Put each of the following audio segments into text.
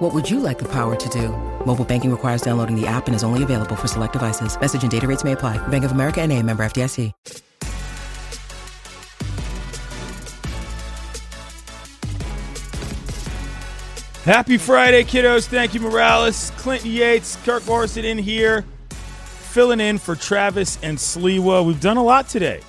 What would you like the power to do? Mobile banking requires downloading the app and is only available for select devices. Message and data rates may apply. Bank of America and a member FDIC. Happy Friday, kiddos. Thank you, Morales. Clinton Yates, Kirk Morrison in here, filling in for Travis and Sliwa. We've done a lot today.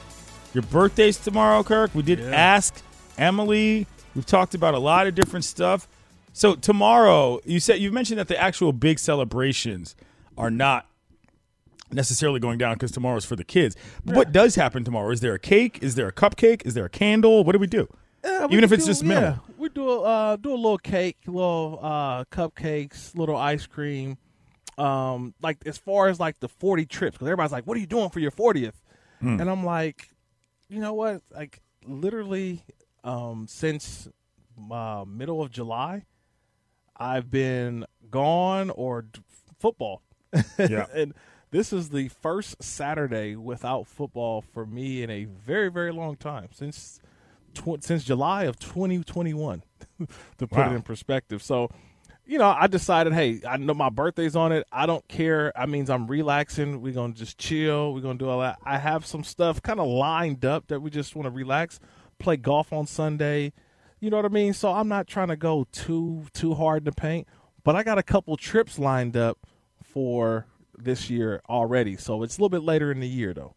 Your birthday's tomorrow, Kirk. We did Yeah. ask Emily. We've talked about a lot of different stuff. So tomorrow, you said you mentioned that the actual big celebrations are not necessarily going down because tomorrow's for the kids. But what does happen tomorrow? Is there a cake? Is there a cupcake? Is there a candle? What do we do? Yeah, we Even if it's do- just minimal. Yeah, we do a uh, do a little cake, little uh, cupcakes, little ice cream. Um, like as far as like the forty trips, because everybody's like, "What are you doing for your 40th? Hmm. And I'm like, you know what? Like literally, um, since uh, middle of July, I've been gone or d- football. Yeah. and this is the first Saturday without football for me in a very very long time since tw- since July of 2021 to put Wow. it in perspective. So, you know, I decided, hey, I know my birthday's on it. I don't care. That means I'm relaxing. We're going to just chill. We're going to do all that. I have some stuff kind of lined up that we just want to relax, play golf on Sunday. You know what I mean? So I'm not trying to go too too hard in the paint, but I got a couple trips lined up for this year already. So it's a little bit later in the year though.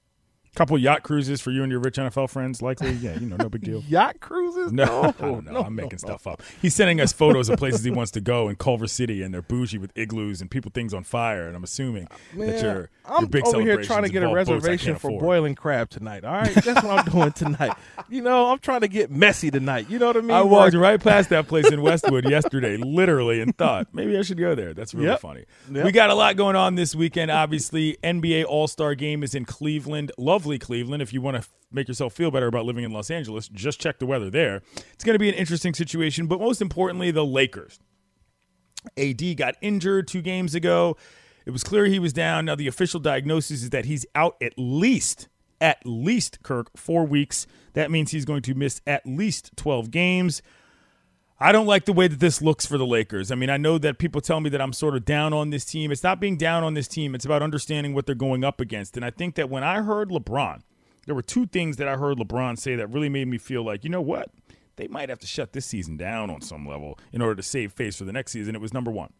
Couple yacht cruises for you and your rich NFL friends, likely. Yeah, you know, no big deal. Yacht cruises? No, I don't know. I'm making stuff up. He's sending us photos of places he wants to go in Culver City, and they're bougie with igloos and people things on fire. And I'm assuming that Man, your, your I'm big over here trying to get a involve boats I reservation for afford. boiling crab tonight. All right, that's what I'm doing tonight. You know, I'm trying to get messy tonight. You know what I mean? I walked right past that place in Westwood yesterday, literally, and thought maybe I should go there. That's really Yep. funny. Yep. We got a lot going on this weekend. Obviously, NBA All Star Game is in Cleveland, lovely Cleveland. If you want to make yourself feel better about living in Los Angeles, just check the weather there. It's going to be an interesting situation, but most importantly, the Lakers. AD got injured two games ago. It was clear he was down. Now the official diagnosis is that he's out at least at least Kirk 4 weeks. That means he's going to miss at least 12 games. I don't like the way that this looks for the Lakers. I mean, I know that people tell me that I'm sort of down on this team. It's not being down on this team. It's about understanding what they're going up against. And I think that when I heard LeBron, there were two things that I heard LeBron say that really made me feel like, you know what? They might have to shut this season down on some level in order to save face for the next season. It was number one.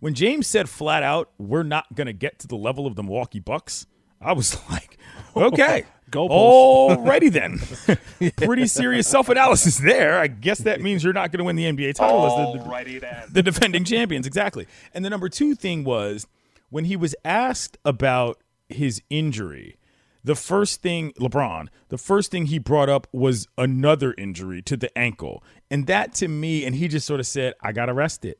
When James said flat out, we're not going to get to the level of the Milwaukee Bucks, I was like, okay. Goalpost. Alrighty then. Pretty serious self analysis there. I guess that means you're not going to win the NBA title as the, Alrighty then. the defending champions. Exactly. And the number two thing was when he was asked about his injury, the first thing, LeBron, the first thing he brought up was another injury to the ankle. And that to me, and he just sort of said, I got arrested.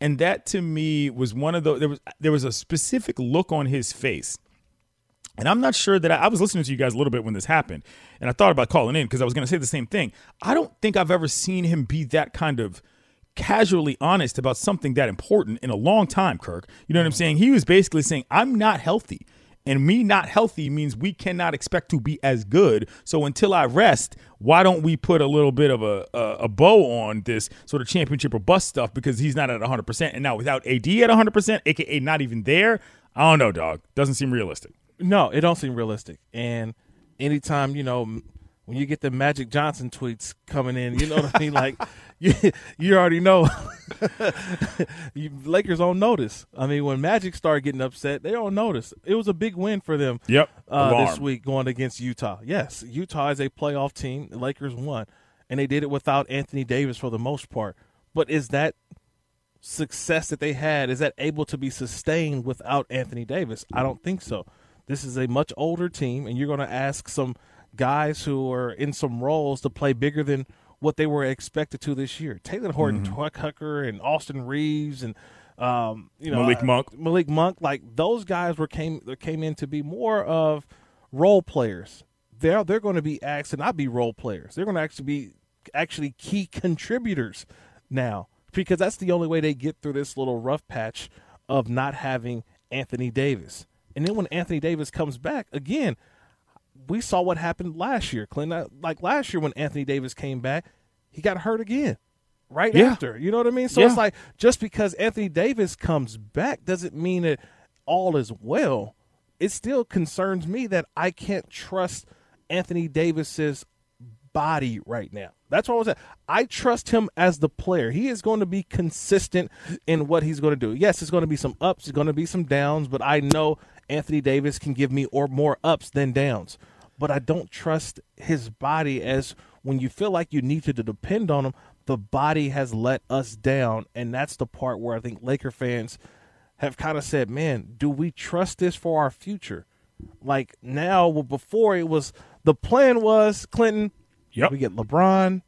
And that to me was one of the there was there was a specific look on his face and I'm not sure that I, I was listening to you guys a little bit when this happened, and I thought about calling in because I was going to say the same thing. I don't think I've ever seen him be that kind of casually honest about something that important in a long time, Kirk. You know what I'm mm-hmm. saying? He was basically saying, I'm not healthy. And me not healthy means we cannot expect to be as good. So until I rest, why don't we put a little bit of a, a, a bow on this sort of championship or bust stuff because he's not at 100%. And now without AD at 100%, aka not even there, I don't know, dog. Doesn't seem realistic. No, it don't seem realistic. And anytime you know when you get the Magic Johnson tweets coming in, you know what I mean. Like you, you already know. you, Lakers on notice. I mean, when Magic started getting upset, they on notice. It was a big win for them. Yep. Uh, this week going against Utah. Yes, Utah is a playoff team. The Lakers won, and they did it without Anthony Davis for the most part. But is that success that they had is that able to be sustained without Anthony Davis? I don't think so. This is a much older team, and you're going to ask some guys who are in some roles to play bigger than what they were expected to this year. Talen Horton, Mm-hmm. Tucker, and Austin Reaves, and um, you know Malik uh, Monk. Malik Monk, like those guys were came came in to be more of role players. They're they're going to be asked to not be role players. They're going to actually be actually key contributors now because that's the only way they get through this little rough patch of not having Anthony Davis. And then when Anthony Davis comes back again, we saw what happened last year, Clint. Like last year when Anthony Davis came back, he got hurt again right Yeah. after. You know what I mean? So Yeah. it's like just because Anthony Davis comes back doesn't mean that all is well. It still concerns me that I can't trust Anthony Davis's body right now. That's what I was at. I trust him as the player. He is going to be consistent in what he's going to do. Yes, it's going to be some ups, it's going to be some downs, but I know Anthony Davis can give me or more ups than downs. But I don't trust his body as when you feel like you need to depend on him, the body has let us down, and that's the part where I think Laker fans have kind of said, "Man, do we trust this for our future?" Like now, well, before it was the plan was Clinton. Yep. We get LeBron.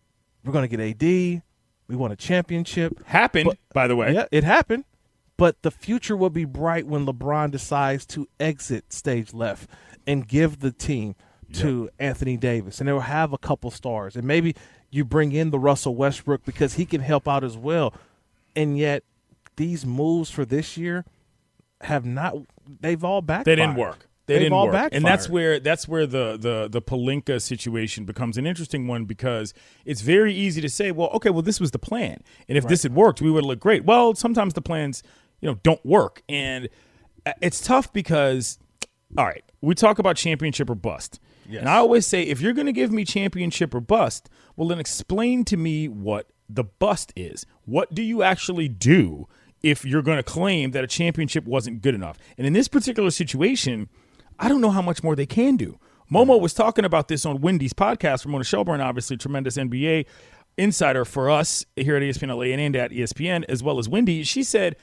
We're going to get AD. We won a championship. Happened, But- by the way. Yeah, it happened. But the future will be bright when LeBron decides to exit stage left and give the team to Anthony Davis. And they will have a couple stars. And maybe you bring in the Russell Westbrook because he can help out as well. And yet, these moves for this year have not, they've all backfired. They didn't work. They They've didn't all work, and that's where that's where the the the Pelinka situation becomes an interesting one because it's very easy to say, well, okay, well, this was the plan, and if this had worked, we would have looked great. Well, sometimes the plans, you know, don't work, and uh, it's tough because, all right, we talk about championship or bust, and I always say, if you're going to give me championship or bust, well, then explain to me what the bust is. What do you actually do? If you're going to claim that a championship wasn't good enough. And in this particular situation, I don't know how much more they can do. Momo was talking about this on Wendy's podcast. Ramona Shelburne, obviously tremendous NBA insider for us here at ESPN LA and at ESPN, as well as Wendy. She said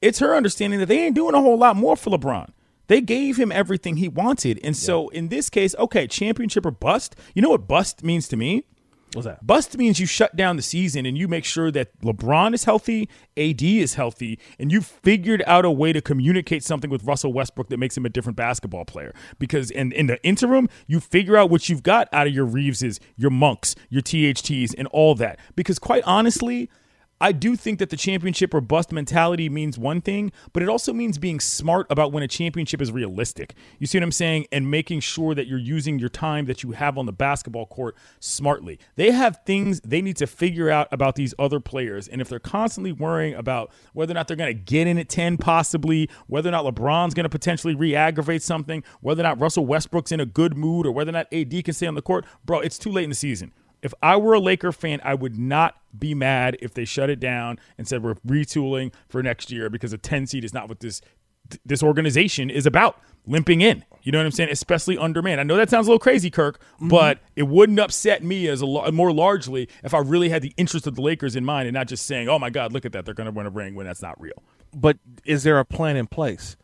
it's her understanding that they ain't doing a whole lot more for LeBron. They gave him everything he wanted. And so in this case, okay, championship or bust. You know what bust means to me? What's that? Bust means you shut down the season and you make sure that LeBron is healthy, AD is healthy, and you figured out a way to communicate something with Russell Westbrook that makes him a different basketball player. Because in, in the interim, you figure out what you've got out of your Reaveses, your Monks, your THTs, and all that. Because quite honestly, I do think that the championship or bust mentality means one thing, but it also means being smart about when a championship is realistic. You see what I'm saying? And making sure that you're using your time that you have on the basketball court smartly. They have things they need to figure out about these other players. And if they're constantly worrying about whether or not they're going to get in at 10, possibly, whether or not LeBron's going to potentially re aggravate something, whether or not Russell Westbrook's in a good mood, or whether or not AD can stay on the court, bro, it's too late in the season. If I were a Laker fan, I would not be mad if they shut it down and said we're retooling for next year because a 10 seed is not what this this organization is about. Limping in, you know what I'm saying? Especially under man. I know that sounds a little crazy, Kirk, mm-hmm. but it wouldn't upset me as a more largely if I really had the interest of the Lakers in mind and not just saying, "Oh my God, look at that, they're going to win a ring" when that's not real. but is there a plan in place?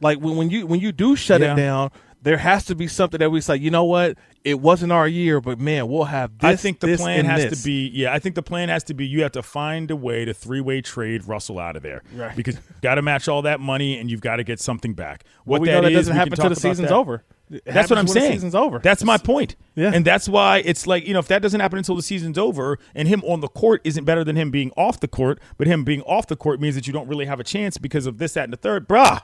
Like when, when you when you do shut Yeah. it down, there has to be something that we say, you know what, it wasn't our year, but man, we'll have this. I think the plan has this. to be yeah. I think the plan has to be you have to find a way to three way trade Russell out of there Right. because you've got to match all that money and you've got to get something back. What Well, we that know that is, doesn't happen until the season's that. over. It That's what I'm saying. The season's over. That's my point. Yeah. And that's why it's like, you know, if that doesn't happen until the season's over and him on the court isn't better than him being off the court, but him being off the court means that you don't really have a chance because of this, that, and the third, brah.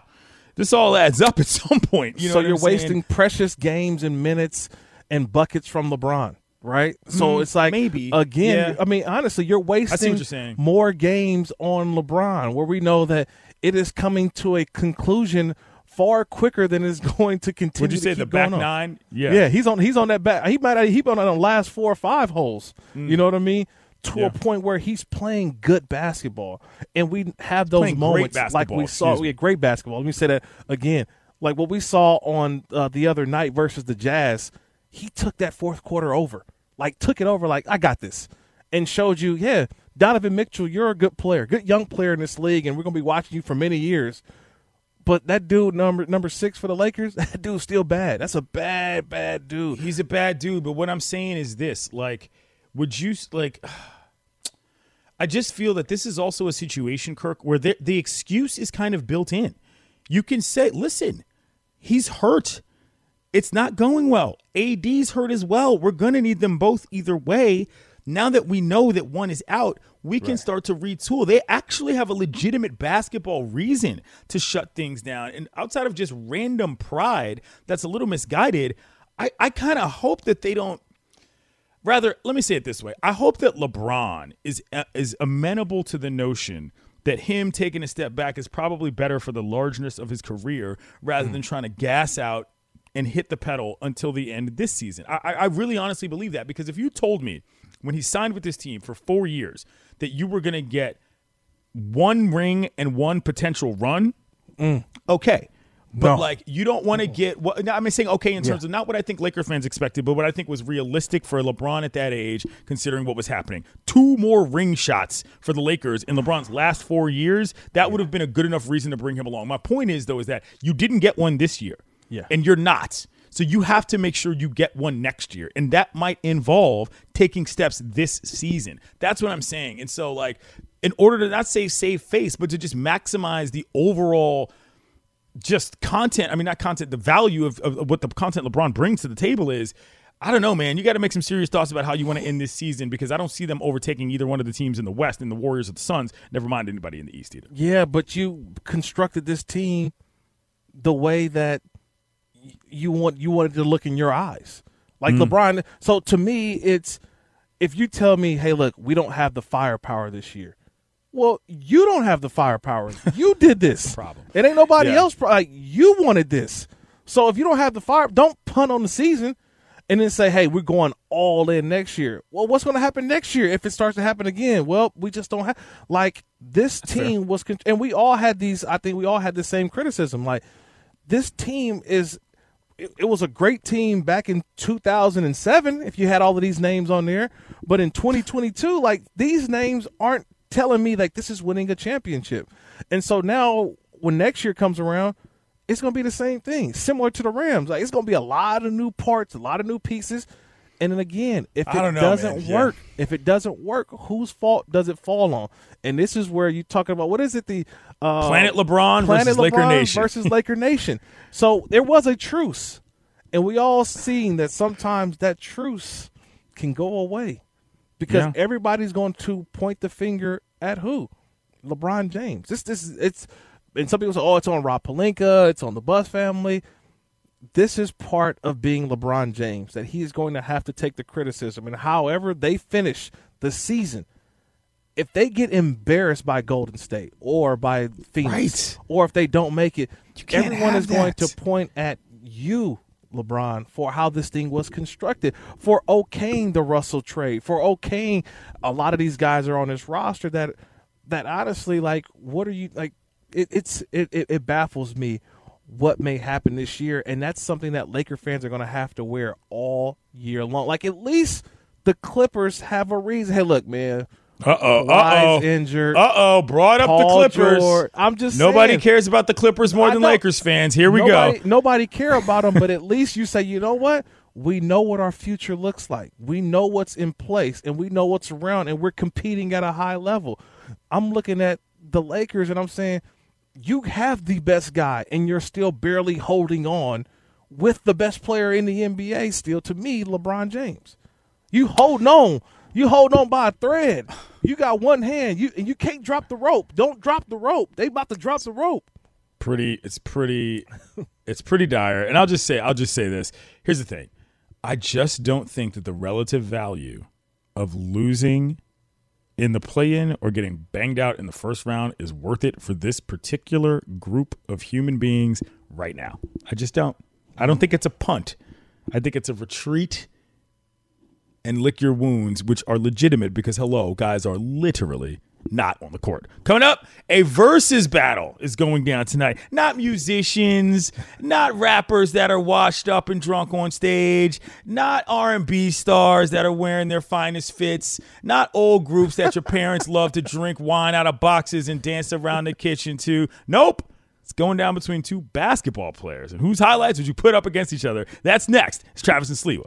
This all adds up at some point. You know so you're wasting precious games and minutes and buckets from LeBron, right? So Mm, it's like maybe. again. Yeah. I mean, honestly, you're wasting you're more games on LeBron, where we know that it is coming to a conclusion far quicker than it's going to continue. Would you say the back on. nine? Yeah. Yeah, he's on. He's on that back. He might. He been on the last four or five holes. You know what I mean? To. Yeah. a point where he's playing good basketball, and we have those moments like we saw. We had great basketball. Let me say that again. Like what we saw on uh, the other night versus the Jazz, he took that fourth quarter over. Like took it over. Like I got this, and showed you, yeah, Donovan Mitchell, you're a good player, good young player in this league, and we're gonna be watching you for many years. But that dude number number six for the Lakers, that dude's still bad. That's a bad, bad dude. He's a bad dude, but what I'm saying is this: like, would you like? I just feel that this is also a situation, Kirk, where the, the excuse is kind of built in. You can say, "Listen, he's hurt. it's not going well. AD's hurt as well. We're going to need them both either way. Now that we know that one is out, we can right. start to retool. They actually have a legitimate basketball reason to shut things down. And outside of just random pride that's a little misguided, I, I kind of hope that they don't. Rather, let me say it this way: I hope that LeBron is uh, is amenable to the notion that him taking a step back is probably better for the largeness of his career rather mm. than trying to gas out and hit the pedal until the end of this season. I, I really honestly believe that because if you told me when he signed with this team for four years that you were going to get one ring and one potential run, mm. okay. But no. like you don't want to get what I'm saying okay in terms yeah. of not what I think Laker fans expected, but what I think was realistic for LeBron at that age, considering what was happening. Two more ring shots for the Lakers in LeBron's last four years, that yeah. would have been a good enough reason to bring him along. My point is though, is that you didn't get one this year. Yeah. And you're not. So you have to make sure you get one next year. And that might involve taking steps this season. That's what I'm saying. And so, like, in order to not say save face, but to just maximize the overall just content, I mean, not content, the value of, of what the content LeBron brings to the table is. I don't know, man. You got to make some serious thoughts about how you want to end this season because I don't see them overtaking either one of the teams in the West, in the Warriors or the Suns. Never mind anybody in the East either. Yeah, but you constructed this team the way that you want you wanted to look in your eyes. Like mm. LeBron. So to me, it's if you tell me, hey, look, we don't have the firepower this year. Well, you don't have the firepower. You did this. problem. It ain't nobody yeah. else. Like you wanted this. So if you don't have the fire, don't punt on the season and then say, hey, we're going all in next year. Well, what's going to happen next year if it starts to happen again? Well, we just don't have like this team was, and we all had these. I think we all had the same criticism. Like this team is it, it, was a great team back in 2007 if you had all of these names on there but in 2022 like these names aren't telling me like this is winning a championship and so now when next year comes around it's going to be the same thing similar to the rams like it's going to be a lot of new parts a lot of new pieces and then again, if it know, doesn't man. work, yeah. if it doesn't work, whose fault does it fall on? And this is where you're talking about what is it? The uh, Planet LeBron Planet versus LeBron Laker Nation versus Laker Nation. So there was a truce, and we all seen that sometimes that truce can go away because yeah. everybody's going to point the finger at who? LeBron James. This this it's and some people say, oh, it's on Rob Pelinka, it's on the Buss family this is part of being LeBron James that he is going to have to take the criticism. And however they finish the season, if they get embarrassed by Golden State or by Phoenix, right. or if they don't make it, everyone is that. going to point at you, LeBron, for how this thing was constructed, for okaying the Russell trade, for okaying a lot of these guys are on this roster that that honestly, like, what are you like? It, it's it, it, it baffles me what may happen this year, and that's something that Laker fans are going to have to wear all year long. Like at least the Clippers have a reason. Hey, look, man. Uh oh. Uh oh. Injured. Uh oh. Brought up Paul the Clippers. George. I'm just nobody saying, cares about the Clippers more than Lakers fans. Here we nobody, go. Nobody care about them, but at least you say, you know what? We know what our future looks like. We know what's in place, and we know what's around, and we're competing at a high level. I'm looking at the Lakers, and I'm saying you have the best guy and you're still barely holding on with the best player in the NBA still to me LeBron James. You hold on. You hold on by a thread. You got one hand. You and you can't drop the rope. Don't drop the rope. They about to drop the rope. Pretty it's pretty it's pretty dire. And I'll just say I'll just say this. Here's the thing. I just don't think that the relative value of losing in the play in or getting banged out in the first round is worth it for this particular group of human beings right now. I just don't. I don't think it's a punt. I think it's a retreat and lick your wounds, which are legitimate because, hello, guys are literally not on the court. Coming up, a versus battle is going down tonight. Not musicians, not rappers that are washed up and drunk on stage, not R&B stars that are wearing their finest fits, not old groups that your parents love to drink wine out of boxes and dance around the kitchen to. Nope. It's going down between two basketball players. And whose highlights would you put up against each other? That's next. It's Travis and Sliwa.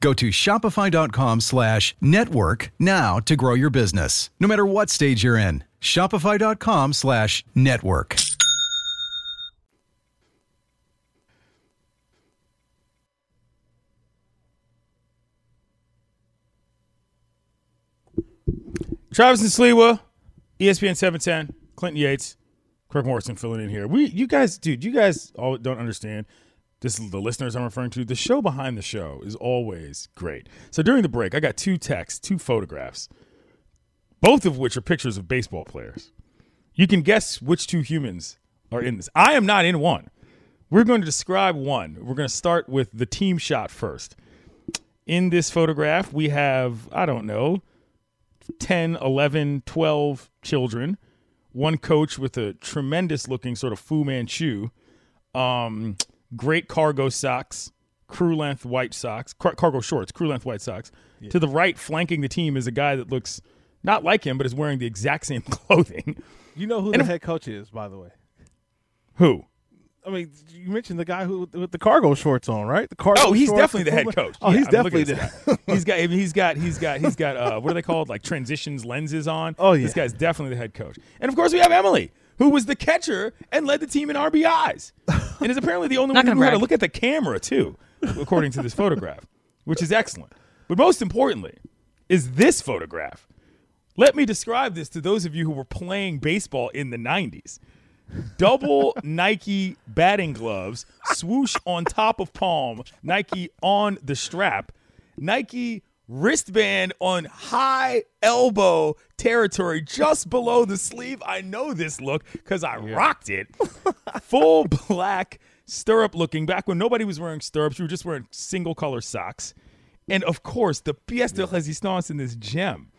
Go to shopify.com slash network now to grow your business, no matter what stage you're in. Shopify.com slash network. Travis and Sliwa, ESPN 710, Clinton Yates, Kirk Morrison filling in here. We, you guys, dude, you guys all don't understand. This is the listeners I'm referring to. The show behind the show is always great. So during the break, I got two texts, two photographs, both of which are pictures of baseball players. You can guess which two humans are in this. I am not in one. We're going to describe one. We're going to start with the team shot first. In this photograph, we have, I don't know, 10, 11, 12 children, one coach with a tremendous looking sort of Fu Manchu, um, great cargo socks, crew length white socks, car- cargo shorts, crew length white socks. To the right, flanking the team, is a guy that looks not like him, but is wearing the exact same clothing. You know who And the head coach is, by the way. Who? I mean, you mentioned the guy who with the cargo shorts on, right? The cargo. Oh, he's definitely the head coach. Oh, Yeah, he's I mean, definitely the. he's got he's got he's got he's got uh, what are they called like transitions lenses on. Oh, yeah. this guy's definitely the head coach. And of course we have Emily, who was the catcher and led the team in RBIs, and is apparently the only one who gonna to look at the camera too, according to this photograph, which is excellent. But most importantly, is this photograph. Let me describe this to those of you who were playing baseball in the 90s double Nike batting gloves, swoosh on top of palm, Nike on the strap, Nike wristband on high elbow territory just below the sleeve. I know this look because I rocked it. Full black stirrup looking back when nobody was wearing stirrups. You were just wearing single color socks. And of course, the pièce de résistance in this gem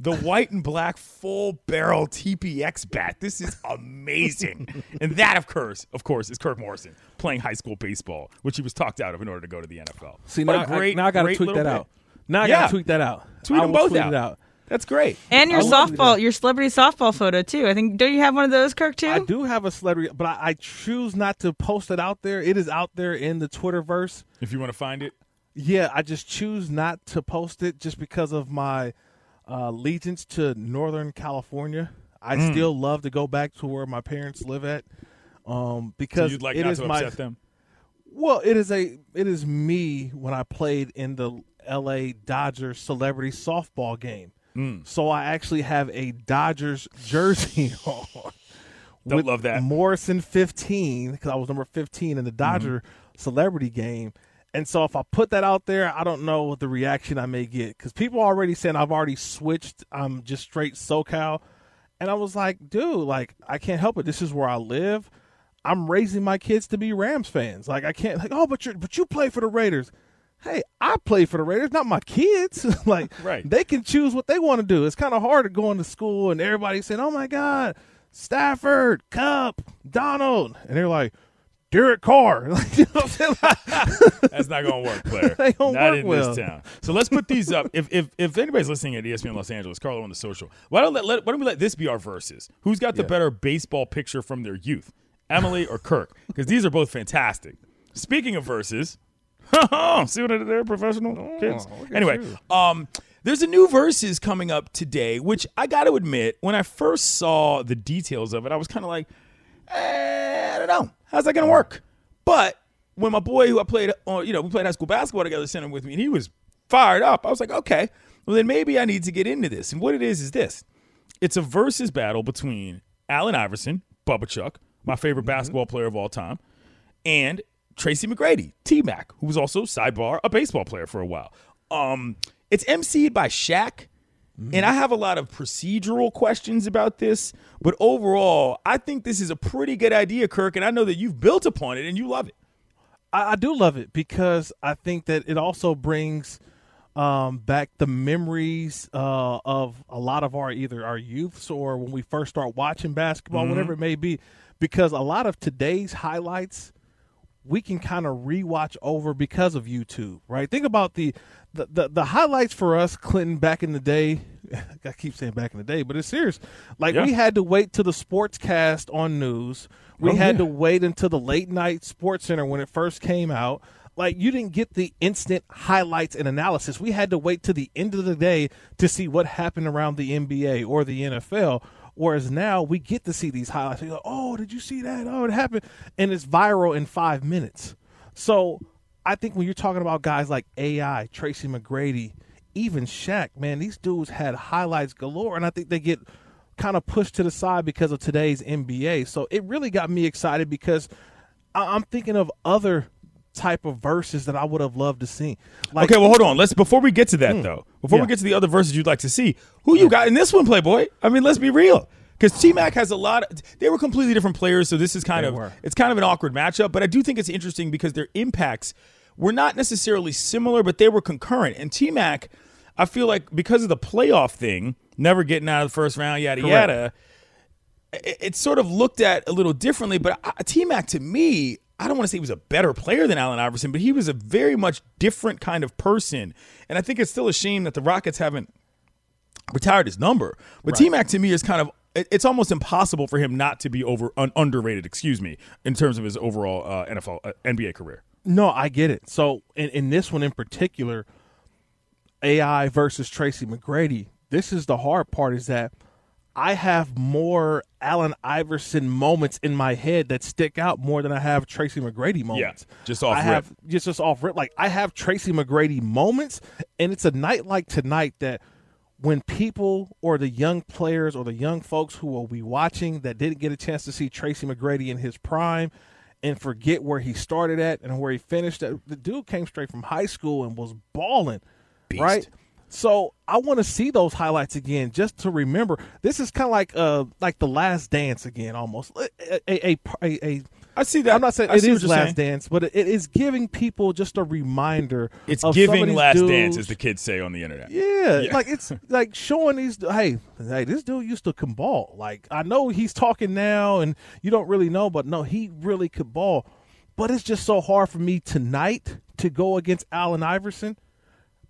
the white and black full barrel TPX bat. This is amazing. and that, of course, of course, is Kirk Morrison playing high school baseball, which he was talked out of in order to go to the NFL. See What now, great, I, now I got to tweet that bit. out. Now I Yeah. got to tweet that out. Tweet I them both tweet out. It out. That's great. And your I softball, your celebrity softball photo too. I think don't you have one of those, Kirk too? I do have a celebrity, but I, I choose not to post it out there. It is out there in the Twitterverse. If you want to find it, Yeah, I just choose not to post it just because of my uh, allegiance to Northern California. I Mm. still love to go back to where my parents live at. Um, so because you'd like it not is to my them. well, it is a it is me when I played in the L.A. Dodgers celebrity softball game. Mm. So I actually have a Dodgers jersey on. Don't with love that. Morrison 15 because I was number 15 in the Dodger Mm-hmm. celebrity game. And so if I put that out there, I don't know what the reaction I may get because people are already saying I've already switched. I'm just straight SoCal. And I was like, dude, like I can't help it. This is where I live. I'm raising my kids to be Rams fans. Like I can't like, oh, but you but you play for the Raiders. Hey, I play for the Raiders, not my kids. like Right. they can choose what they want to do. It's kind of hard to go into school and everybody saying, "Oh my God, Stafford, Kupp, Donald," and they're like, "Derek Carr." Like, you know what I'm saying? That's not going to work, Claire. They don't not work in well. this town. So let's put these up. If if if anybody's listening at ESPN Los Angeles, Carlo on the social, why don't let, let why don't we let this be our verses? Who's got the better baseball picture from their youth, Emily or Kirk? Because these are both fantastic. Speaking of verses, see what I did there, professional kids. Anyway, um, there's a new verses coming up today, which I got to admit, when I first saw the details of it, I was kind of like, eh, I don't know, how's that gonna work? But when my boy, who I played, on, you know, we played high school basketball together, sent him with me, and he was fired up. I was like, okay, well then maybe I need to get into this. And what it is is this: it's a versus battle between Allen Iverson, Bubba Chuck, my favorite basketball player of all time, and Tracy McGrady, T Mac, who was also sidebar a baseball player for a while. Um, it's emceed by Shaq. And I have a lot of procedural questions about this, but overall, I think this is a pretty good idea, Kirk. And I know that you've built upon it and you love it. I, I do love it because I think that it also brings um, back the memories uh, of a lot of our either our youths or when we first start watching basketball, Mm-hmm. whatever it may be, because a lot of today's highlights we can kind of rewatch over because of YouTube, right? Think about the, the the the highlights for us, Clinton, back in the day. I keep saying back in the day, but it's serious. Like Yeah. we had to wait to the sports cast on news. We Oh, had yeah. to wait until the late night sports center when it first came out. Like you didn't get the instant highlights and analysis. We had to wait to the end of the day to see what happened around the NBA or the NFL. Whereas now we get to see these highlights. Oh, did you see that? Oh, it happened, and it's viral in five minutes. So I think when you're talking about guys like AI, Tracy McGrady, even Shaq, man, these dudes had highlights galore, and I think they get kind of pushed to the side because of today's NBA. So it really got me excited because I'm thinking of other type of verses that I would have loved to see. Like, okay, well, hold on. Let's before we get to that hmm. though. Before Yeah. we get to the other verses you'd like to see, who you hmm. got in this one, Playboy? I mean, let's be real. Because T Mac has a lot. Of, they were completely different players, so this is kind They of were. it's kind of an awkward matchup. But I do think it's interesting because their impacts were not necessarily similar, but they were concurrent. And T Mac, I feel like because of the playoff thing, never getting out of the first round, yada Correct. yada, it- it's sort of looked at a little differently. But T Mac, to me, I don't want to say he was a better player than Allen Iverson, but he was a very much different kind of person. And I think it's still a shame that the Rockets haven't retired his number. But T Mac, to me, is kind of it's almost impossible for him not to be over un, underrated. Excuse me, in terms of his overall uh, NFL uh, NBA career. No, I get it. So in, in this one in particular, AI versus Tracy McGrady, this is the hard part is that I have more Allen Iverson moments in my head that stick out more than I have Tracy McGrady moments. Yeah, just off I rip. have just just off rip. Like I have Tracy McGrady moments, and it's a night like tonight that when people or the young players or the young folks who will be watching that didn't get a chance to see Tracy McGrady in his prime and forget where he started at and where he finished at. The dude came straight from high school and was balling, right? So I want to see those highlights again, just to remember. This is kind of like uh like the Last Dance again, almost a a a, a, I see that. I'm not saying I it is Last saying. Dance, but it, is giving people just a reminder. It's of some of giving last dudes. dance, as the kids say on the internet. Yeah, Yeah. like it's like showing these. Hey, hey, this dude used to can ball. Like I know he's talking now, and you don't really know, but no, he really could ball. But it's just so hard for me tonight to go against Allen Iverson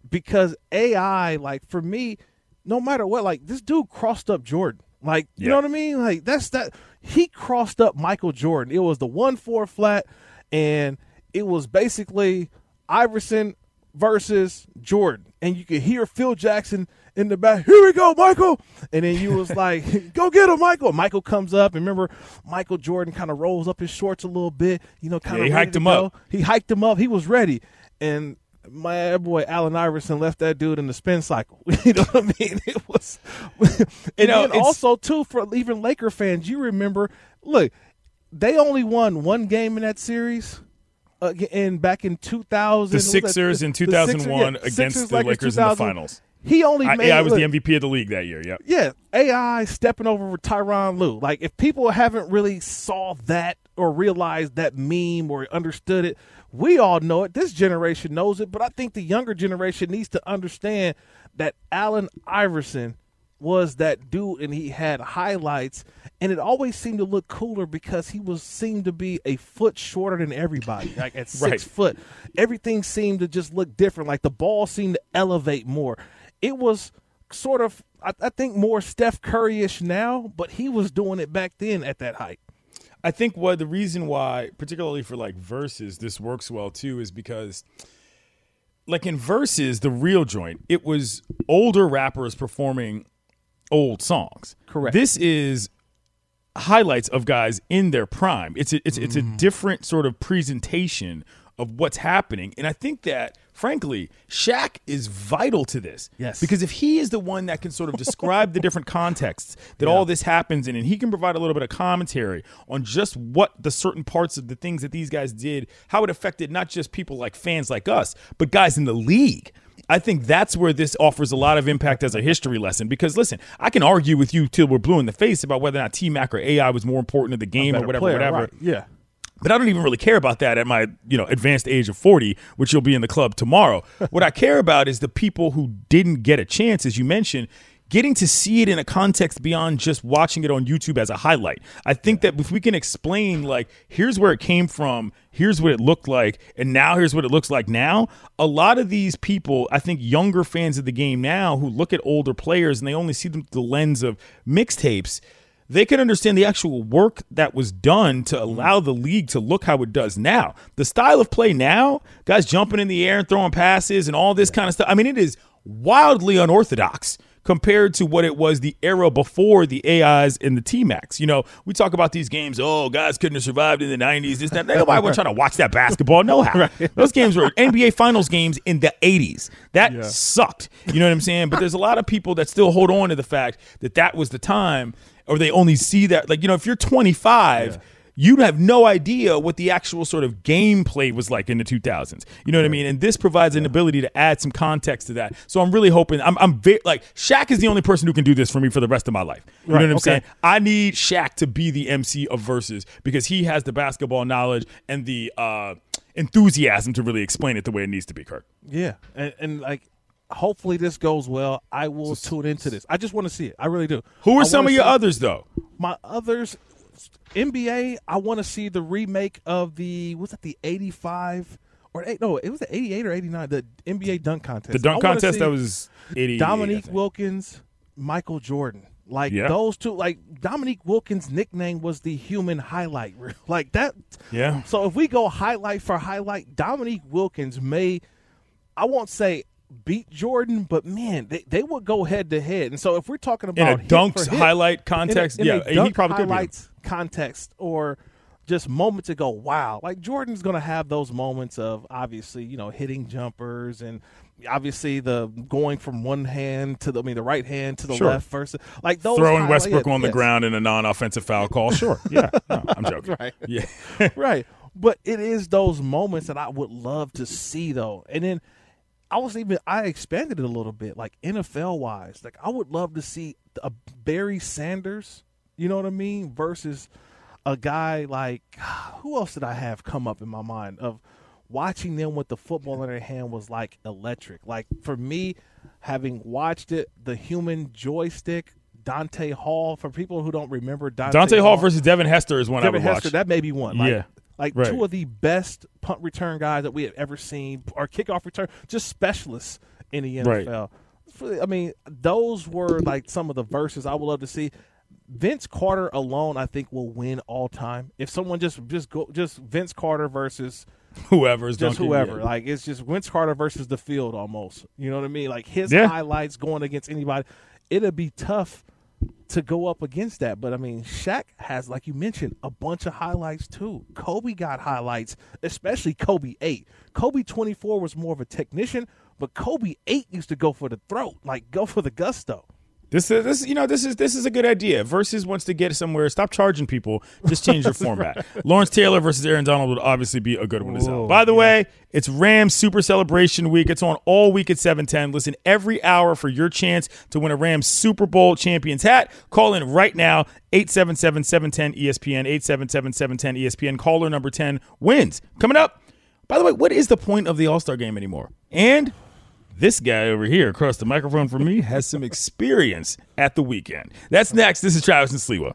because AI, like for me, no matter what, like this dude crossed up Jordan. Like you Yeah. know what I mean? Like that's that he crossed up Michael Jordan. It was the one four flat, and it was basically Iverson versus Jordan, and you could hear Phil Jackson in the back. Here we go, Michael, and then you was like, "Go get him, Michael." Michael comes up, and remember, Michael Jordan kind of rolls up his shorts a little bit, you know, kind Yeah, of he hiked him up. He hiked him up. He was ready, and my boy Allen Iverson left that dude in the spin cycle. you know what I mean? It was, and You know, also too for even Laker fans, you remember? Look, they only won one game in that series. Uh, in back in 2000, The what was that? Sixers in The Sixers, 2001 yeah, against Sixers, the Lakers in the finals. He only made. I was look, the MVP of the league that year. Yeah. yeah, AI stepping over with Tyronn Lue. Like if people haven't really saw that or realized that meme or understood it, we all know it. This generation knows it, but I think the younger generation needs to understand that Allen Iverson was that dude and he had highlights and it always seemed to look cooler because he was seemed to be a foot shorter than everybody like at six Right. foot everything seemed to just look different like the ball seemed to elevate more it was sort of I, I think more Steph Curry-ish now, but he was doing it back then at that height. I think what the reason why, particularly for like verses, this works well too, is because like in verses, the real joint, it was older rappers performing old songs. Correct. This is highlights of guys in their prime. It's a, it's it's a Mm. different sort of presentation of what's happening, and I think that frankly, Shaq is vital to this. Yes. because if he is the one that can sort of describe the different contexts that all this happens in, and he can provide a little bit of commentary on just what the certain parts of the things that these guys did, how it affected not just people like fans like us, but guys in the league. I think that's where this offers a lot of impact as a history lesson. Because listen, I can argue with you till we're blue in the face about whether or not T Mac or AI was more important to the game or whatever, player, whatever. right. Yeah. But I don't even really care about that at my, you know, advanced age of 40, which you'll be in the club tomorrow. what I care about is the people who didn't get a chance, as you mentioned, getting to see it in a context beyond just watching it on YouTube as a highlight. I think that if we can explain, like, here's where it came from, here's what it looked like, and now here's what it looks like now, a lot of these people, I think younger fans of the game now who look at older players and they only see them through the lens of mixtapes they can understand the actual work that was done to mm-hmm. allow the league to look how it does now. The style of play now, guys jumping in the air and throwing passes and all this kind of stuff. I mean, it is wildly unorthodox compared to what it was the era before the AIs and the T Max. You know, we talk about these games, oh, guys couldn't have survived in the 90s. This, that. Nobody was trying to watch that basketball. No how. right. Those games were NBA Finals games in the 80s. That yeah. sucked. You know what I'm saying? But there's a lot of people that still hold on to the fact that that was the time, or they only see that. Like, you know, if you're 25, yeah you'd have no idea what the actual sort of gameplay was like in the 2000s. You know what I mean? And this provides an ability to add some context to that. So I'm really hoping I'm, I'm very, like Shaq is the only person who can do this for me for the rest of my life. You right, know what I'm okay. saying? I need Shaq to be the MC of verses because he has the basketball knowledge and the uh, enthusiasm to really explain it the way it needs to be, Kirk. Yeah, and, and like hopefully this goes well. I will tune into this. I just want to see it. I really do. Who are some of your others though? My others NBA, I want to see the remake of the was it the eighty five or eight? No, it was the eighty eight or eighty nine. The NBA dunk contest. The dunk contest that was eighty. Dominique Wilkins, Michael Jordan. Like yeah. those two, like Dominique Wilkins' nickname was the human highlight. like that. Yeah. So if we go highlight for highlight, Dominique Wilkins may, I won't say beat Jordan, but man, they, they would go head to head. And so if we're talking about in a dunks highlight context, in a, in yeah, he probably highlights context or just moments ago, wow, like Jordan's going to have those moments of obviously, you know, hitting jumpers and obviously the going from one hand to the I mean the right hand to the sure. left first, like those throwing Westbrook on the yes. ground in a non-offensive foul call. Sure, yeah, no, I'm joking. right, yeah, right. But it is those moments that I would love to see though, and then I was even I expanded it a little bit, like NFL wise. Like I would love to see a Barry Sanders, you know what I mean, versus a guy like who else did I have come up in my mind of watching them with the football in their hand was like electric. Like for me, having watched it, the human joystick, Dante Hall. For people who don't remember Dante, Dante Hall, Hall versus Devin Hester is one Devin I would Hester, watch. That may be one. Like, yeah, like right. two of the best punt return guys that we have ever seen, or kickoff return, just specialists in the NFL. Right. I mean, those were like some of the verses I would love to see. Vince Carter alone, I think, will win all time. If someone just just go just Vince Carter versus whoever's just dunking, whoever, yeah. like it's just Vince Carter versus the field almost. You know what I mean? Like his yeah. highlights going against anybody, it'd be tough to go up against that. But I mean, Shaq has, like you mentioned, a bunch of highlights too. Kobe got highlights, especially Kobe 8. Kobe 24 was more of a technician, but Kobe 8 used to go for the throat, like go for the gusto. This is this you know this is this is a good idea. Versus wants to get somewhere. Stop charging people. Just change your format. Lawrence Taylor versus Aaron Donald would obviously be a good one as well. By the yeah. way, it's Rams Super Celebration Week. It's on all week at seven ten. Listen every hour for your chance to win a Rams Super Bowl champions hat. Call in right now 877-710 ESPN 877-710 ESPN. Caller number ten wins coming up. By the way, what is the point of the All Star game anymore? And this guy over here across the microphone from me has some experience at the weekend. That's next. This is Travis and Sliwa.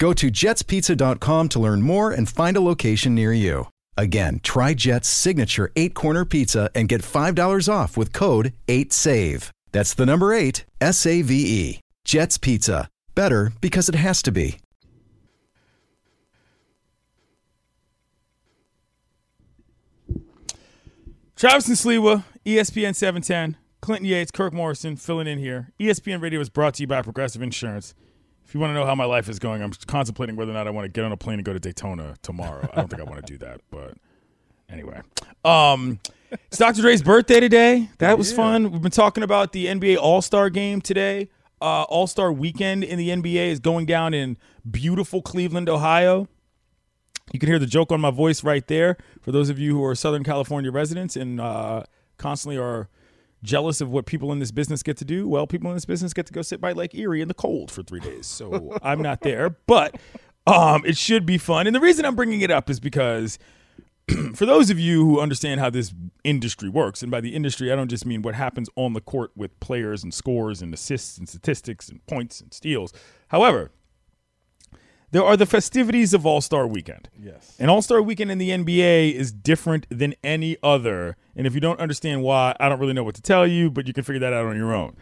Go to jetspizza.com to learn more and find a location near you. Again, try Jet's signature eight corner pizza and get $5 off with code 8SAVE. That's the number eight, S A V E. Jet's Pizza. Better because it has to be. Travis and Sliwa, ESPN 710, Clinton Yates, Kirk Morrison filling in here. ESPN Radio is brought to you by Progressive Insurance. If you want to know how my life is going, I'm contemplating whether or not I want to get on a plane and go to Daytona tomorrow. I don't think I want to do that, but anyway. Um, it's Dr. Dre's birthday today. That was fun. We've been talking about the NBA All Star game today. Uh, All Star weekend in the NBA is going down in beautiful Cleveland, Ohio. You can hear the joke on my voice right there. For those of you who are Southern California residents and uh, constantly are jealous of what people in this business get to do, well, people in this business get to go sit by Lake Erie in the cold for three days. So I'm not there, but um, it should be fun. And the reason I'm bringing it up is because for those of you who understand how this industry works, and by the industry, I don't just mean what happens on the court with players and scores and assists and statistics and points and steals. However, there are the festivities of All Star Weekend. Yes. And All Star Weekend in the NBA is different than any other. And if you don't understand why, I don't really know what to tell you, but you can figure that out on your own.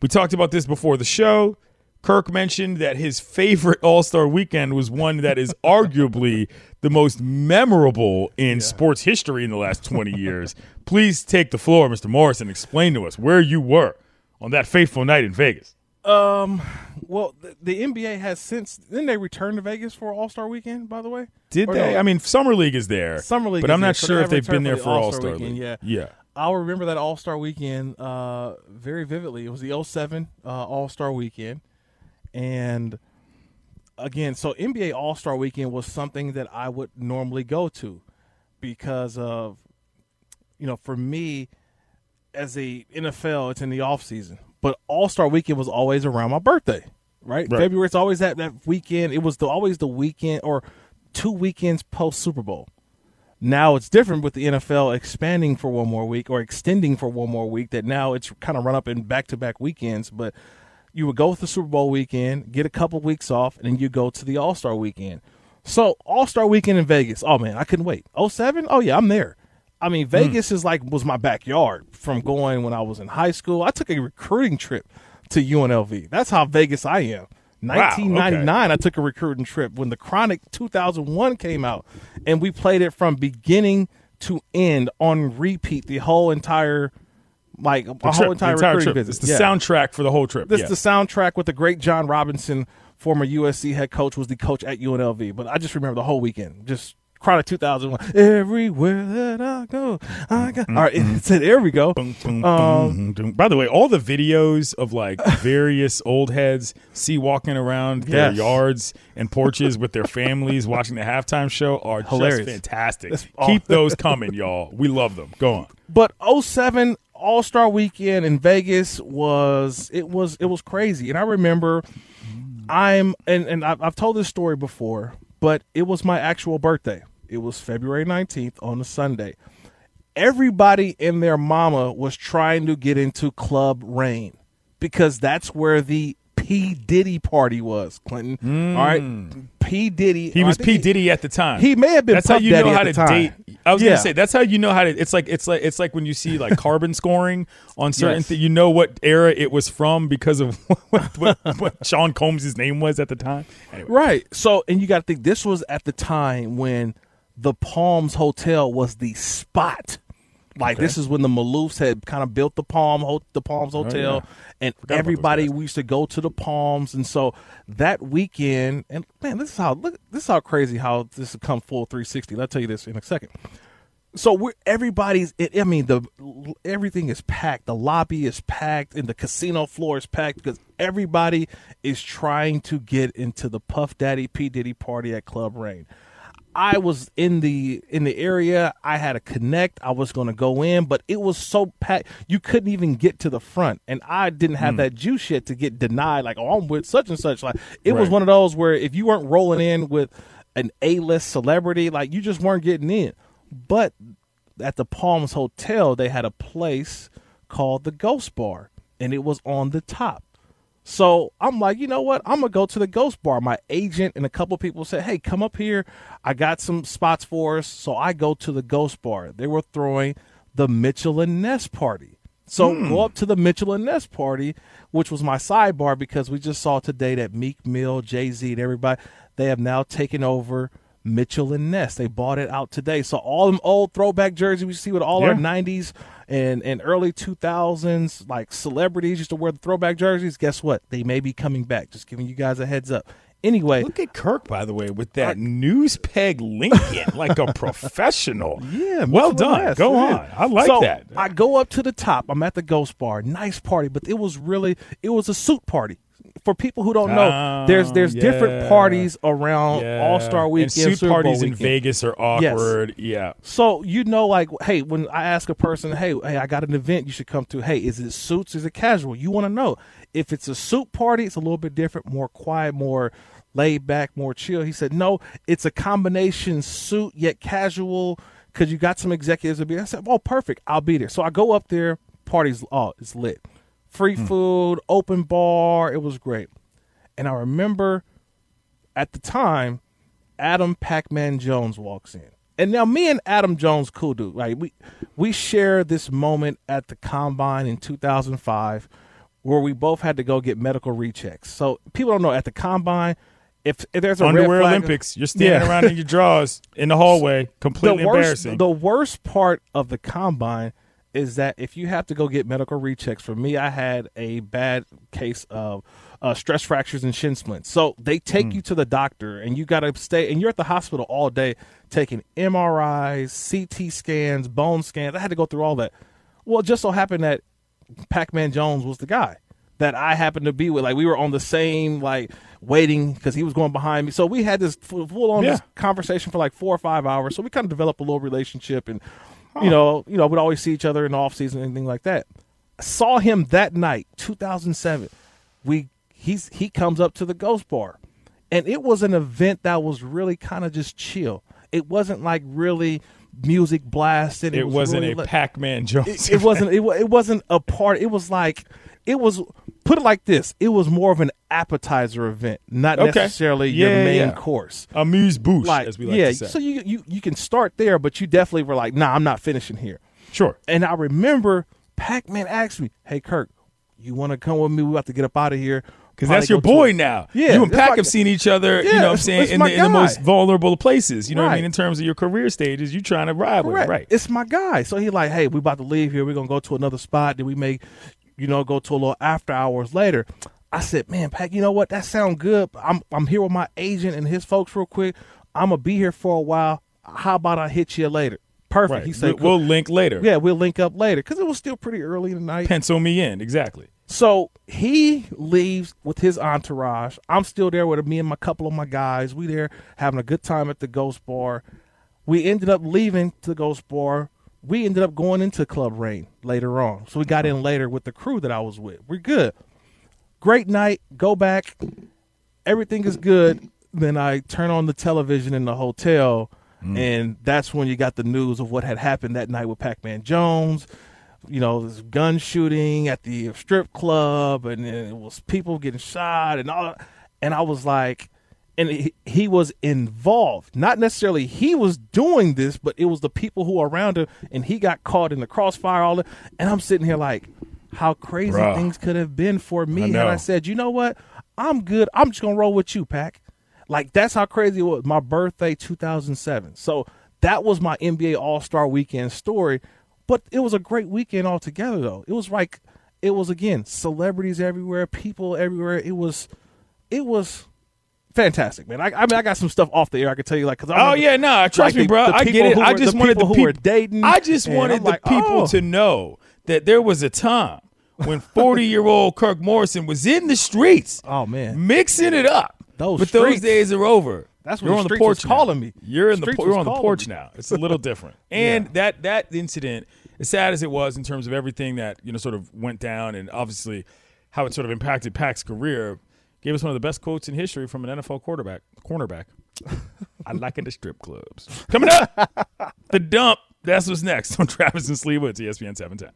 We talked about this before the show. Kirk mentioned that his favorite All Star weekend was one that is arguably the most memorable in sports history in the last 20 years. Please take the floor, Mr. Morris, and explain to us where you were on that fateful night in Vegas. Um, well, the, the NBA has since didn't they returned to Vegas for All Star Weekend? By the way, Did Or they? no? I mean, Summer League is there. Summer League But I'm not so sure they if they've been there for All Star League. Weekend, Yeah. I'll remember that All Star Weekend uh very vividly. It was the 07 uh, All Star Weekend, and again, so NBA All Star Weekend was something that I would normally go to because of you know for me as a NFL, it's in the off season. But All Star Weekend was always around my birthday, right? Right. February it's always that that weekend. It was the, always the weekend or two weekends post Super Bowl. Now it's different with the NFL expanding for one more week or extending for one more week. That now it's kind of run up in back to back weekends. But you would go with the Super Bowl weekend, get a couple weeks off, and then you go to the All Star weekend. So All Star weekend in Vegas. Oh man, I couldn't wait. 07? Oh yeah, I'm there. I mean, hmm. Vegas is like was my backyard from going when I was in high school. I took a recruiting trip to UNLV. That's how Vegas I am. 1999, I took a recruiting trip when the Chronic 2001 came out, and we played it from beginning to end on repeat the whole entire, like The whole trip, the entire, entire recruiting trip. visit. It's the Yeah. soundtrack for the whole trip. This yeah. the soundtrack with the great John Robinson, former USC head coach, was the coach at UNLV. But I just remember the whole weekend, just Chronic 2001. Everywhere that I go, I got. All right, it said, there we go. Um. By the way, all the videos of like various old heads see walking around their Yes. yards and porches with their families watching the halftime show are Hilarious. just fantastic. Keep those coming, y'all. We love them. Go on. But 07 All Star Weekend in Vegas was it was it was crazy, and I remember I'm and and I've, I've told this story before, but it was my actual birthday. It was February 19th on a Sunday. Everybody and their mama was trying to get into Club Rain because that's where the P Diddy party was. Clinton, mm. all right, P Diddy. He was P Diddy at the time. He may have been. That's how you Daddy know how to time. date. I was Yeah. gonna say that's how you know how to. It's like it's like it's like when you see like carbon scoring on certain Yes. things. You know what era it was from because of what, what, what Sean Combs' name was at the time. Anyway, Right. So, and you got to think this was at the time when the Palms Hotel was the spot. Like this is when the Maloofs had kind of built the Palm, the Palms Hotel, yeah. and everybody we used to go to the Palms, and so that weekend, and man, this is how look, this is how crazy how this has come full 360. I'll tell you this in a second. So we're everybody's. It, I mean, the everything is packed. The lobby is packed, and the casino floor is packed because everybody is trying to get into the Puff Daddy P Diddy party at Club Rain. I was in the in the area. I had a connect. I was going to go in, but it was so packed you couldn't even get to the front, and I didn't have hmm. that juice yet to get denied. Like, oh, I'm with such and such. Like, it was one of those where if you weren't rolling in with an A list celebrity, like you just weren't getting in. But at the Palms Hotel, they had a place called the Ghost Bar, and it was on the top. So I'm like, you know what? I'm gonna go to the Ghost Bar. My agent and a couple people said, "Hey, come up here. I got some spots for us." So I go to the Ghost Bar. They were throwing the Mitchell and Ness party. So hmm. go up to the Mitchell and Ness party, which was my sidebar because we just saw today that Meek Mill, Jay Z, and everybody they have now taken over Mitchell and Ness. They bought it out today. So all them old throwback jerseys we see with all our '90s and and early 2000s like celebrities used to wear the throwback jerseys. Guess what? They may be coming back. Just giving you guys a heads up. Anyway, Look at Kirk, by the way, with that news peg Lincoln, like a professional. Yeah, well done. Ness, Go yeah. on. I like So, that. I go up to the top. I'm at the Ghost Bar. Nice party, but it was really it was a suit party. For people who don't know, Oh, there's there's yeah. different parties around Yeah. All Star and Weekend, suit Super Bowl parties in. Vegas are awkward. Yeah. So you know, like, hey, when I ask a person, hey, hey, I got an event you should come to. Hey, is it suits? Is it casual? You want to know if it's a suit party. It's a little bit different, more quiet, more laid back, more chill. He said, no, it's a combination suit yet casual because you got some executives to be. I said, oh, perfect. I'll be there. So I go up there. Party's oh, it's lit. Free hmm. food, open bar. It was great. And I remember at the time, Adam Pac-Man Jones walks in. And now me and Adam Jones cool dude, right? We we share this moment at the combine in 2005 where we both had to go get medical rechecks. So people don't know at the combine if, if there's a Underwear flag- Olympics. You're standing Yeah. around in your drawers in the hallway, completely the worst, embarrassing. The worst part of the combine is that if you have to go get medical rechecks, for me, I had a bad case of uh, stress fractures and shin splints. So they take Hmm. you to the doctor, and you got to stay, and you're at the hospital all day taking MRIs, CT scans, bone scans. I had to go through all that. Well, it just so happened that Pac-Man Jones was the guy that I happened to be with. Like we were on the same like waiting because he was going behind me. So we had this full, on Yeah. this conversation for like four or five hours. So we kind of developed a little relationship, and you know, you know, we'd always see each other in the off season and anything like that. I saw him that night, 2007. We he's he comes up to the Ghost Bar, and it was an event that was really kind of just chill. It wasn't like really music blasting. it was wasn't really a lit Pac-Man Jones. it, it wasn't it, it wasn't a part it was like it was put it like this it was more of an appetizer event not Okay. necessarily Yeah, your main yeah. course Amuse bouche, like as we like yeah to say. so you, you you can start there but you definitely were like nah i'm not finishing here sure. and i remember pac-man asked me hey kirk you want to come with me We about to get up out of here Because that's your boy a- now. Yeah, you and Pac my- have seen each other. you Yeah, know, what I'm saying in the, in the most vulnerable places. You know what I mean? In terms of your career stages, you trying to ride with, Correct. it, right? It's my guy. So he like, hey, we about to leave here. We're gonna go to another spot. Then we may, you know, go to a little after hours later. I said, man, Pac, you know what? That sounds good. I'm I'm here with my agent and his folks real quick. I'm gonna be here for a while. How about I hit you later? Perfect. right. He said, We- we'll link later. yeah, we'll link up later because it was still pretty early in the night. Pencil me in. Exactly. So he leaves with his entourage. I'm still there with me and my couple of my guys. We there having a good time at the Ghost Bar. We ended up leaving the Ghost Bar. We ended up going into Club Rain later on. So we got in mm-hmm. later with the crew that I was with. We're good. Great night. Go back. Everything is good. Then I turn on the television in the hotel, mm. and that's when you got the news of what had happened that night with Pac-Man Jones you know, this gun shooting at the strip club, and then it was people getting shot and all. And I was like, and he, he was involved. Not necessarily he was doing this, but it was the people who were around him, and he got caught in the crossfire. All that, and I'm sitting here like, how crazy Bruh. things could have been for me. I And. I said, you know what? I'm good. I'm just gonna roll with you, Pack. Like that's how crazy it was. My birthday, 2007. So that was my NBA All Star Weekend story. But it was a great weekend altogether, though. It was like, it was again celebrities everywhere, people everywhere. It was, it was fantastic, man. I, I mean, I got some stuff off the air. I can tell you, like, cause I Oh yeah, no, trust like, me, the- bro. the I get it. I just wanted the people who were dating. I just wanted the people oh. to know that there was a time when 40 year old Kirk Morrison was in the streets. Oh, man. mixing it up. Those but those days are over. That's when you're the on the porch calling me. You're in the Streets por- you're on the porch me. now. It's a little different. And that that incident, as sad as it was in terms of everything that you know sort of went down, and obviously how it sort of impacted Pac's career, gave us one of the best quotes in history from an NFL quarterback cornerback. I like it the strip clubs. Coming up, the dump. That's what's next on Travis and Sliwa, ESPN 710.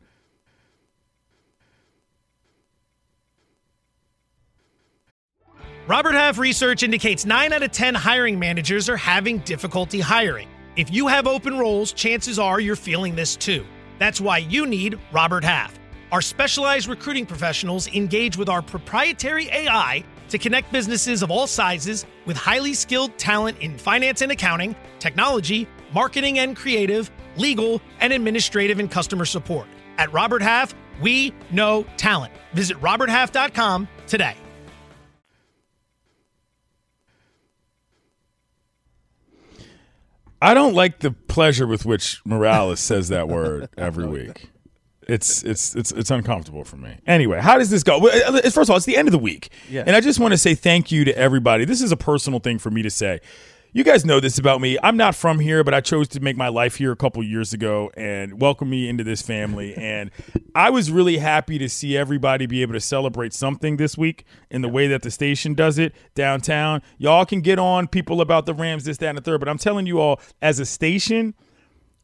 Robert Half research indicates 9 out of 10 hiring managers are having difficulty hiring. If you have open roles, chances are you're feeling this too. That's why you need Robert Half. Our specialized recruiting professionals engage with our proprietary AI to connect businesses of all sizes with highly skilled talent in finance and accounting, technology, marketing and creative, legal, and administrative and customer support. At Robert Half, we know talent. Visit RobertHalf.com today. I don't like the pleasure with which Morales says that word every week. It's it's it's it's uncomfortable for me. Anyway, how does this go? Uh, First of all, it's the end of the week, and I just want to say thank you to everybody. This is a personal thing for me to say. You guys know this about me. I'm not from here, but I chose to make my life here a couple years ago and welcome me into this family. And I was really happy to see everybody be able to celebrate something this week in the way that the station does it downtown. Y'all can get on people about the Rams, this, that, and the third, but I'm telling you all, as a station,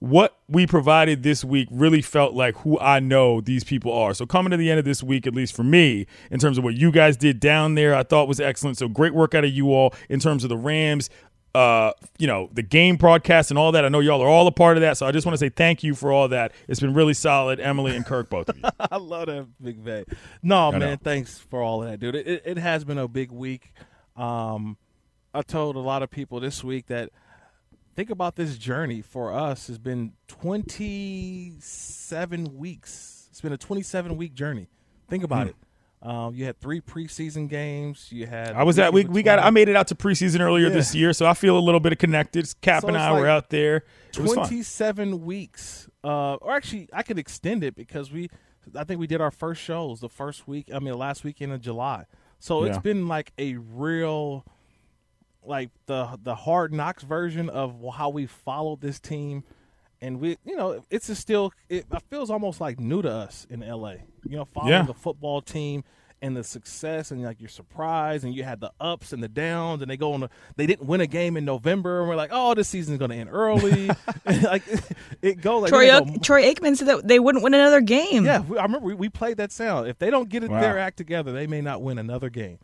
what we provided this week really felt like who I know these people are. So coming to the end of this week, at least for me, in terms of what you guys did down there, I thought was excellent. So great work out of you all in terms of the Rams. Uh, you know, the game broadcast and all that. I know y'all are all a part of that. So I just want to say thank you for all that. It's been really solid, Emily and Kirk, both of you. I love that big Bay. No, I man, know. thanks for all of that, dude. It, it, it has been a big week. Um, I told a lot of people this week that think about this journey for us has been 27 weeks. It's been a 27 week journey. Think about it. Um, you had three preseason games. You had Hmm. I was at we, we got I made it out to preseason earlier Yeah. this year, so I feel a little bit of connected. Cap So and I were out there. Fun. 27 weeks. Uh, or actually, I could extend it because we, I think we did our first shows the first week. I mean, last weekend of July. So it's been like a real, like the the hard knocks version of how we followed this team, and we, you know, it's a still. It feels almost like new to us in LA. You know, following Yeah. the football team. And the success, and like you're surprised, and you had the ups and the downs, and they go on. A, they didn't win a game in November, and we're like, "Oh, this season's going to end early." like it goes like Troy, go- Troy Aikman said that they wouldn't win another game. yeah, we- I remember we, we played that sound. If they don't get it, Wow. their act together, they may not win another game.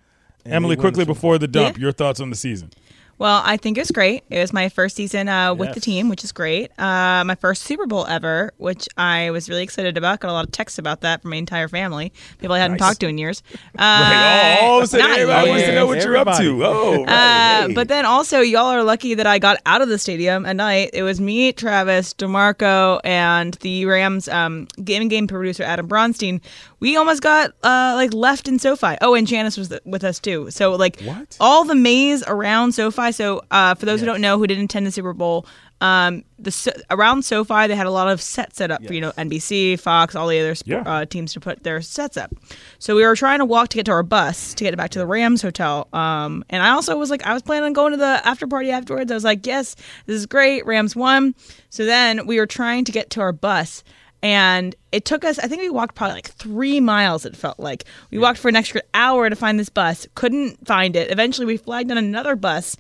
Emily, quickly before the dump, Yeah. your thoughts on the season. Well, I think it was great. It was my first season uh, with the team, which is great. Uh, my first Super Bowl ever, which I was really excited about. Got a lot of texts about that from my entire family. People I hadn't Nice. talked to in years. Uh, Right. Oh, so not everybody wants to know years. what you're up to. Oh, right. Uh, Hey. But then also, y'all are lucky that I got out of the stadium at night. It was me, Travis, DeMarco, and the Rams um, game game producer Adam Bronstein. We almost got uh, like left in SoFi. Oh, and Janice was th- with us too. So like What? all the maze around SoFi. So uh, for those who don't know, who didn't attend the Super Bowl. Um, the so- around SoFi, they had a lot of sets set up for you know NBC, Fox, all the other sp- Yeah. uh, teams to put their sets up. So we were trying to walk to get to our bus to get back to the Rams hotel. Um, and I also was like, I was planning on going to the after party afterwards. I was like, yes, this is great. Rams won. So then we were trying to get to our bus. And it took us, I think we walked probably like three miles, it felt like. We walked for an extra hour to find this bus, couldn't find it. Eventually, we flagged on another bus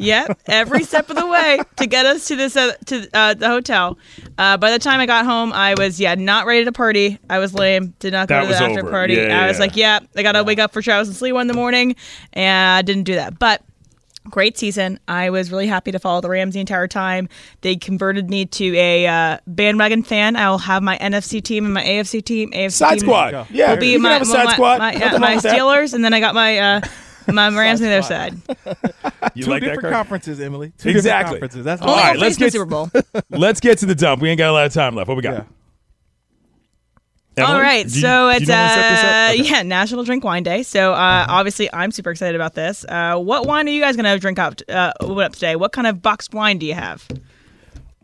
Yep, every step of the way to get us to this uh, to uh, the hotel. Uh, by the time I got home, I was yeah not ready to party. I was lame. Did not go That to the was after over. party. Yeah, I was yeah. like, yeah, I gotta wake up for Travis and Sliwa in the morning, and I didn't do that. But great season. I was really happy to follow the Rams the entire time. They converted me to a uh, bandwagon fan. I will have my NFC team and my AFC team. AFC Side team squad. Yeah, will be you can my, have a side my, squad. my, Nothing yeah, wrong my with that. Steelers, and then I got my uh, my Rams on the other side. You Two like that, different Kirk? conferences, Emily. Two Exactly. different conferences. That's All all. right, Only let's let's get- Super Bowl. Let's get to the dump. We ain't got a lot of time left. What we got? Yeah. Emily, All right, you- so it's you know when to set this up? uh, Okay. Uh-huh. yeah, National Drink Wine Day. So uh, obviously, I'm super excited about this. Uh, what wine are you guys gonna drink up uh, open up today? What kind of boxed wine do you have?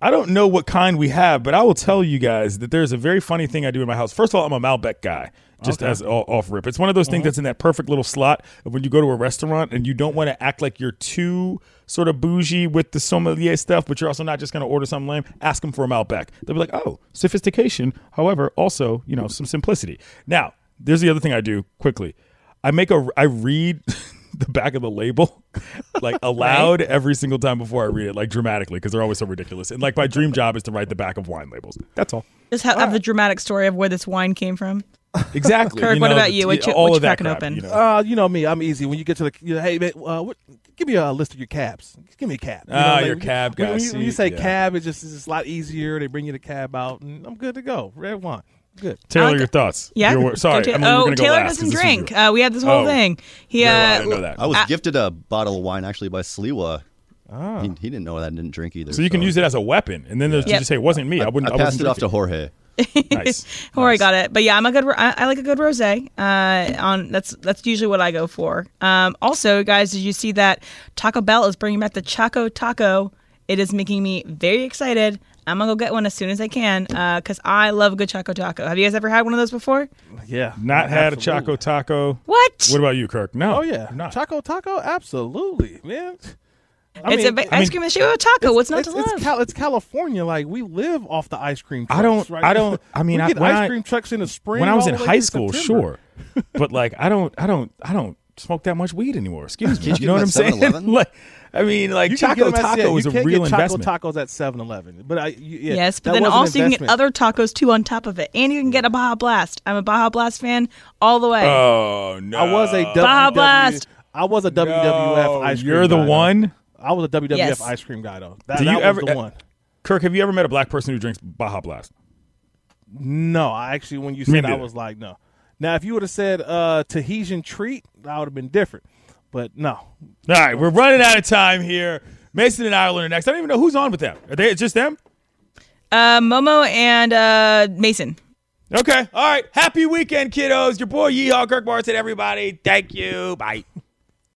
I don't know what kind we have, but I will tell you guys that there's a very funny thing I do in my house. First of all, I'm a Malbec guy, just as off rip. It's one of those things mm-hmm. that's in that perfect little slot of when you go to a restaurant and you don't want to act like you're too sort of bougie with the sommelier stuff, but you're also not just going to order something lame. Ask them for a Malbec. They'll be like, oh, sophistication. However, also you know some simplicity. Now, there's the other thing I do quickly. I make a I read the back of the label like aloud every single time before I read it, like dramatically, because they're always so ridiculous. And like my dream job is to write the back of wine labels. That's all. Just have, have the dramatic story of where this wine came from. exactly. Kirk, you what about you? the- What you- all what you cracking crap, open? You know? Uh, you know me. I'm easy. When you get to the, you know, hey man, uh, what, give me a list of your cabs. Give me a cab. You know, Ah, like, your cab when, guy. When you, when you say yeah. cab, it's just it's just a lot easier. They bring you the cab out, and I'm good to go. Red wine, good. Taylor, like your thoughts? Yeah. Your sorry. Go I'm Ta- oh, gonna go Taylor last 'cause doesn't drink. your- Uh, we had this whole Oh. thing. He Very well, I uh, didn't know that. I was Uh, gifted a bottle of wine actually by Sliwa. Ah. He, he didn't know that I didn't drink either. So you can use it as a weapon, and then there's you Yep. just say it wasn't me. I, I, wouldn't. I I, passed wasn't it off to. Jorge. Nice. Or I Nice. got it, but yeah, I'm a good. I, I like a good rosé. Uh, on that's that's usually what I go for. Um, also, guys, did you see that Taco Bell is bringing back the Choco Taco? It is making me very excited. I'm gonna go get one as soon as I can because I love a good Choco Taco. Have you guys ever had one of those before? Yeah, Not had a absolutely. Choco Taco. What? What about you, Kirk? No. Oh yeah, I'm not. Taco Taco, absolutely, man. I it's mean, a ba- ice mean, cream and sugar taco. What's not it's, to it's, love? Cal- it's California. Like we live off the ice cream. Trucks, I don't- Right? I don't- I mean, we I- get when ice I- cream trucks in the spring. When I was in high school, September. sure, but like I don't, I don't, I don't smoke that much weed anymore. Excuse me. You you know what I'm saying? like, I mean, like You can Choco them at- yeah, Taco is a real get investment. Taco tacos at 7-Eleven. But I, you, yeah, yes, but then also you can get other tacos too on top of it, and you can get a Baja Blast. I'm a Baja Blast fan all the way. Oh no! I was a Baja WWF. Blast. I was a WWF No, ice cream. You're the guy, one. I was a WWF Yes. ice cream guy though. That, Do that you was ever- the one. Kirk, have you ever met a black person who drinks Baja Blast? No, I actually when you Me said I was like no. Now if you would have said uh Tahitian treat, that would have been different. But no. All right, we're running out of time here. Mason and Ireland are next. I don't even know who's on with them. Are they it's just them? Uh, Momo and uh, Mason. Okay. All right. Happy weekend, kiddos. Your boy Yeehaw Kirk Morrison, everybody. Thank you. Bye.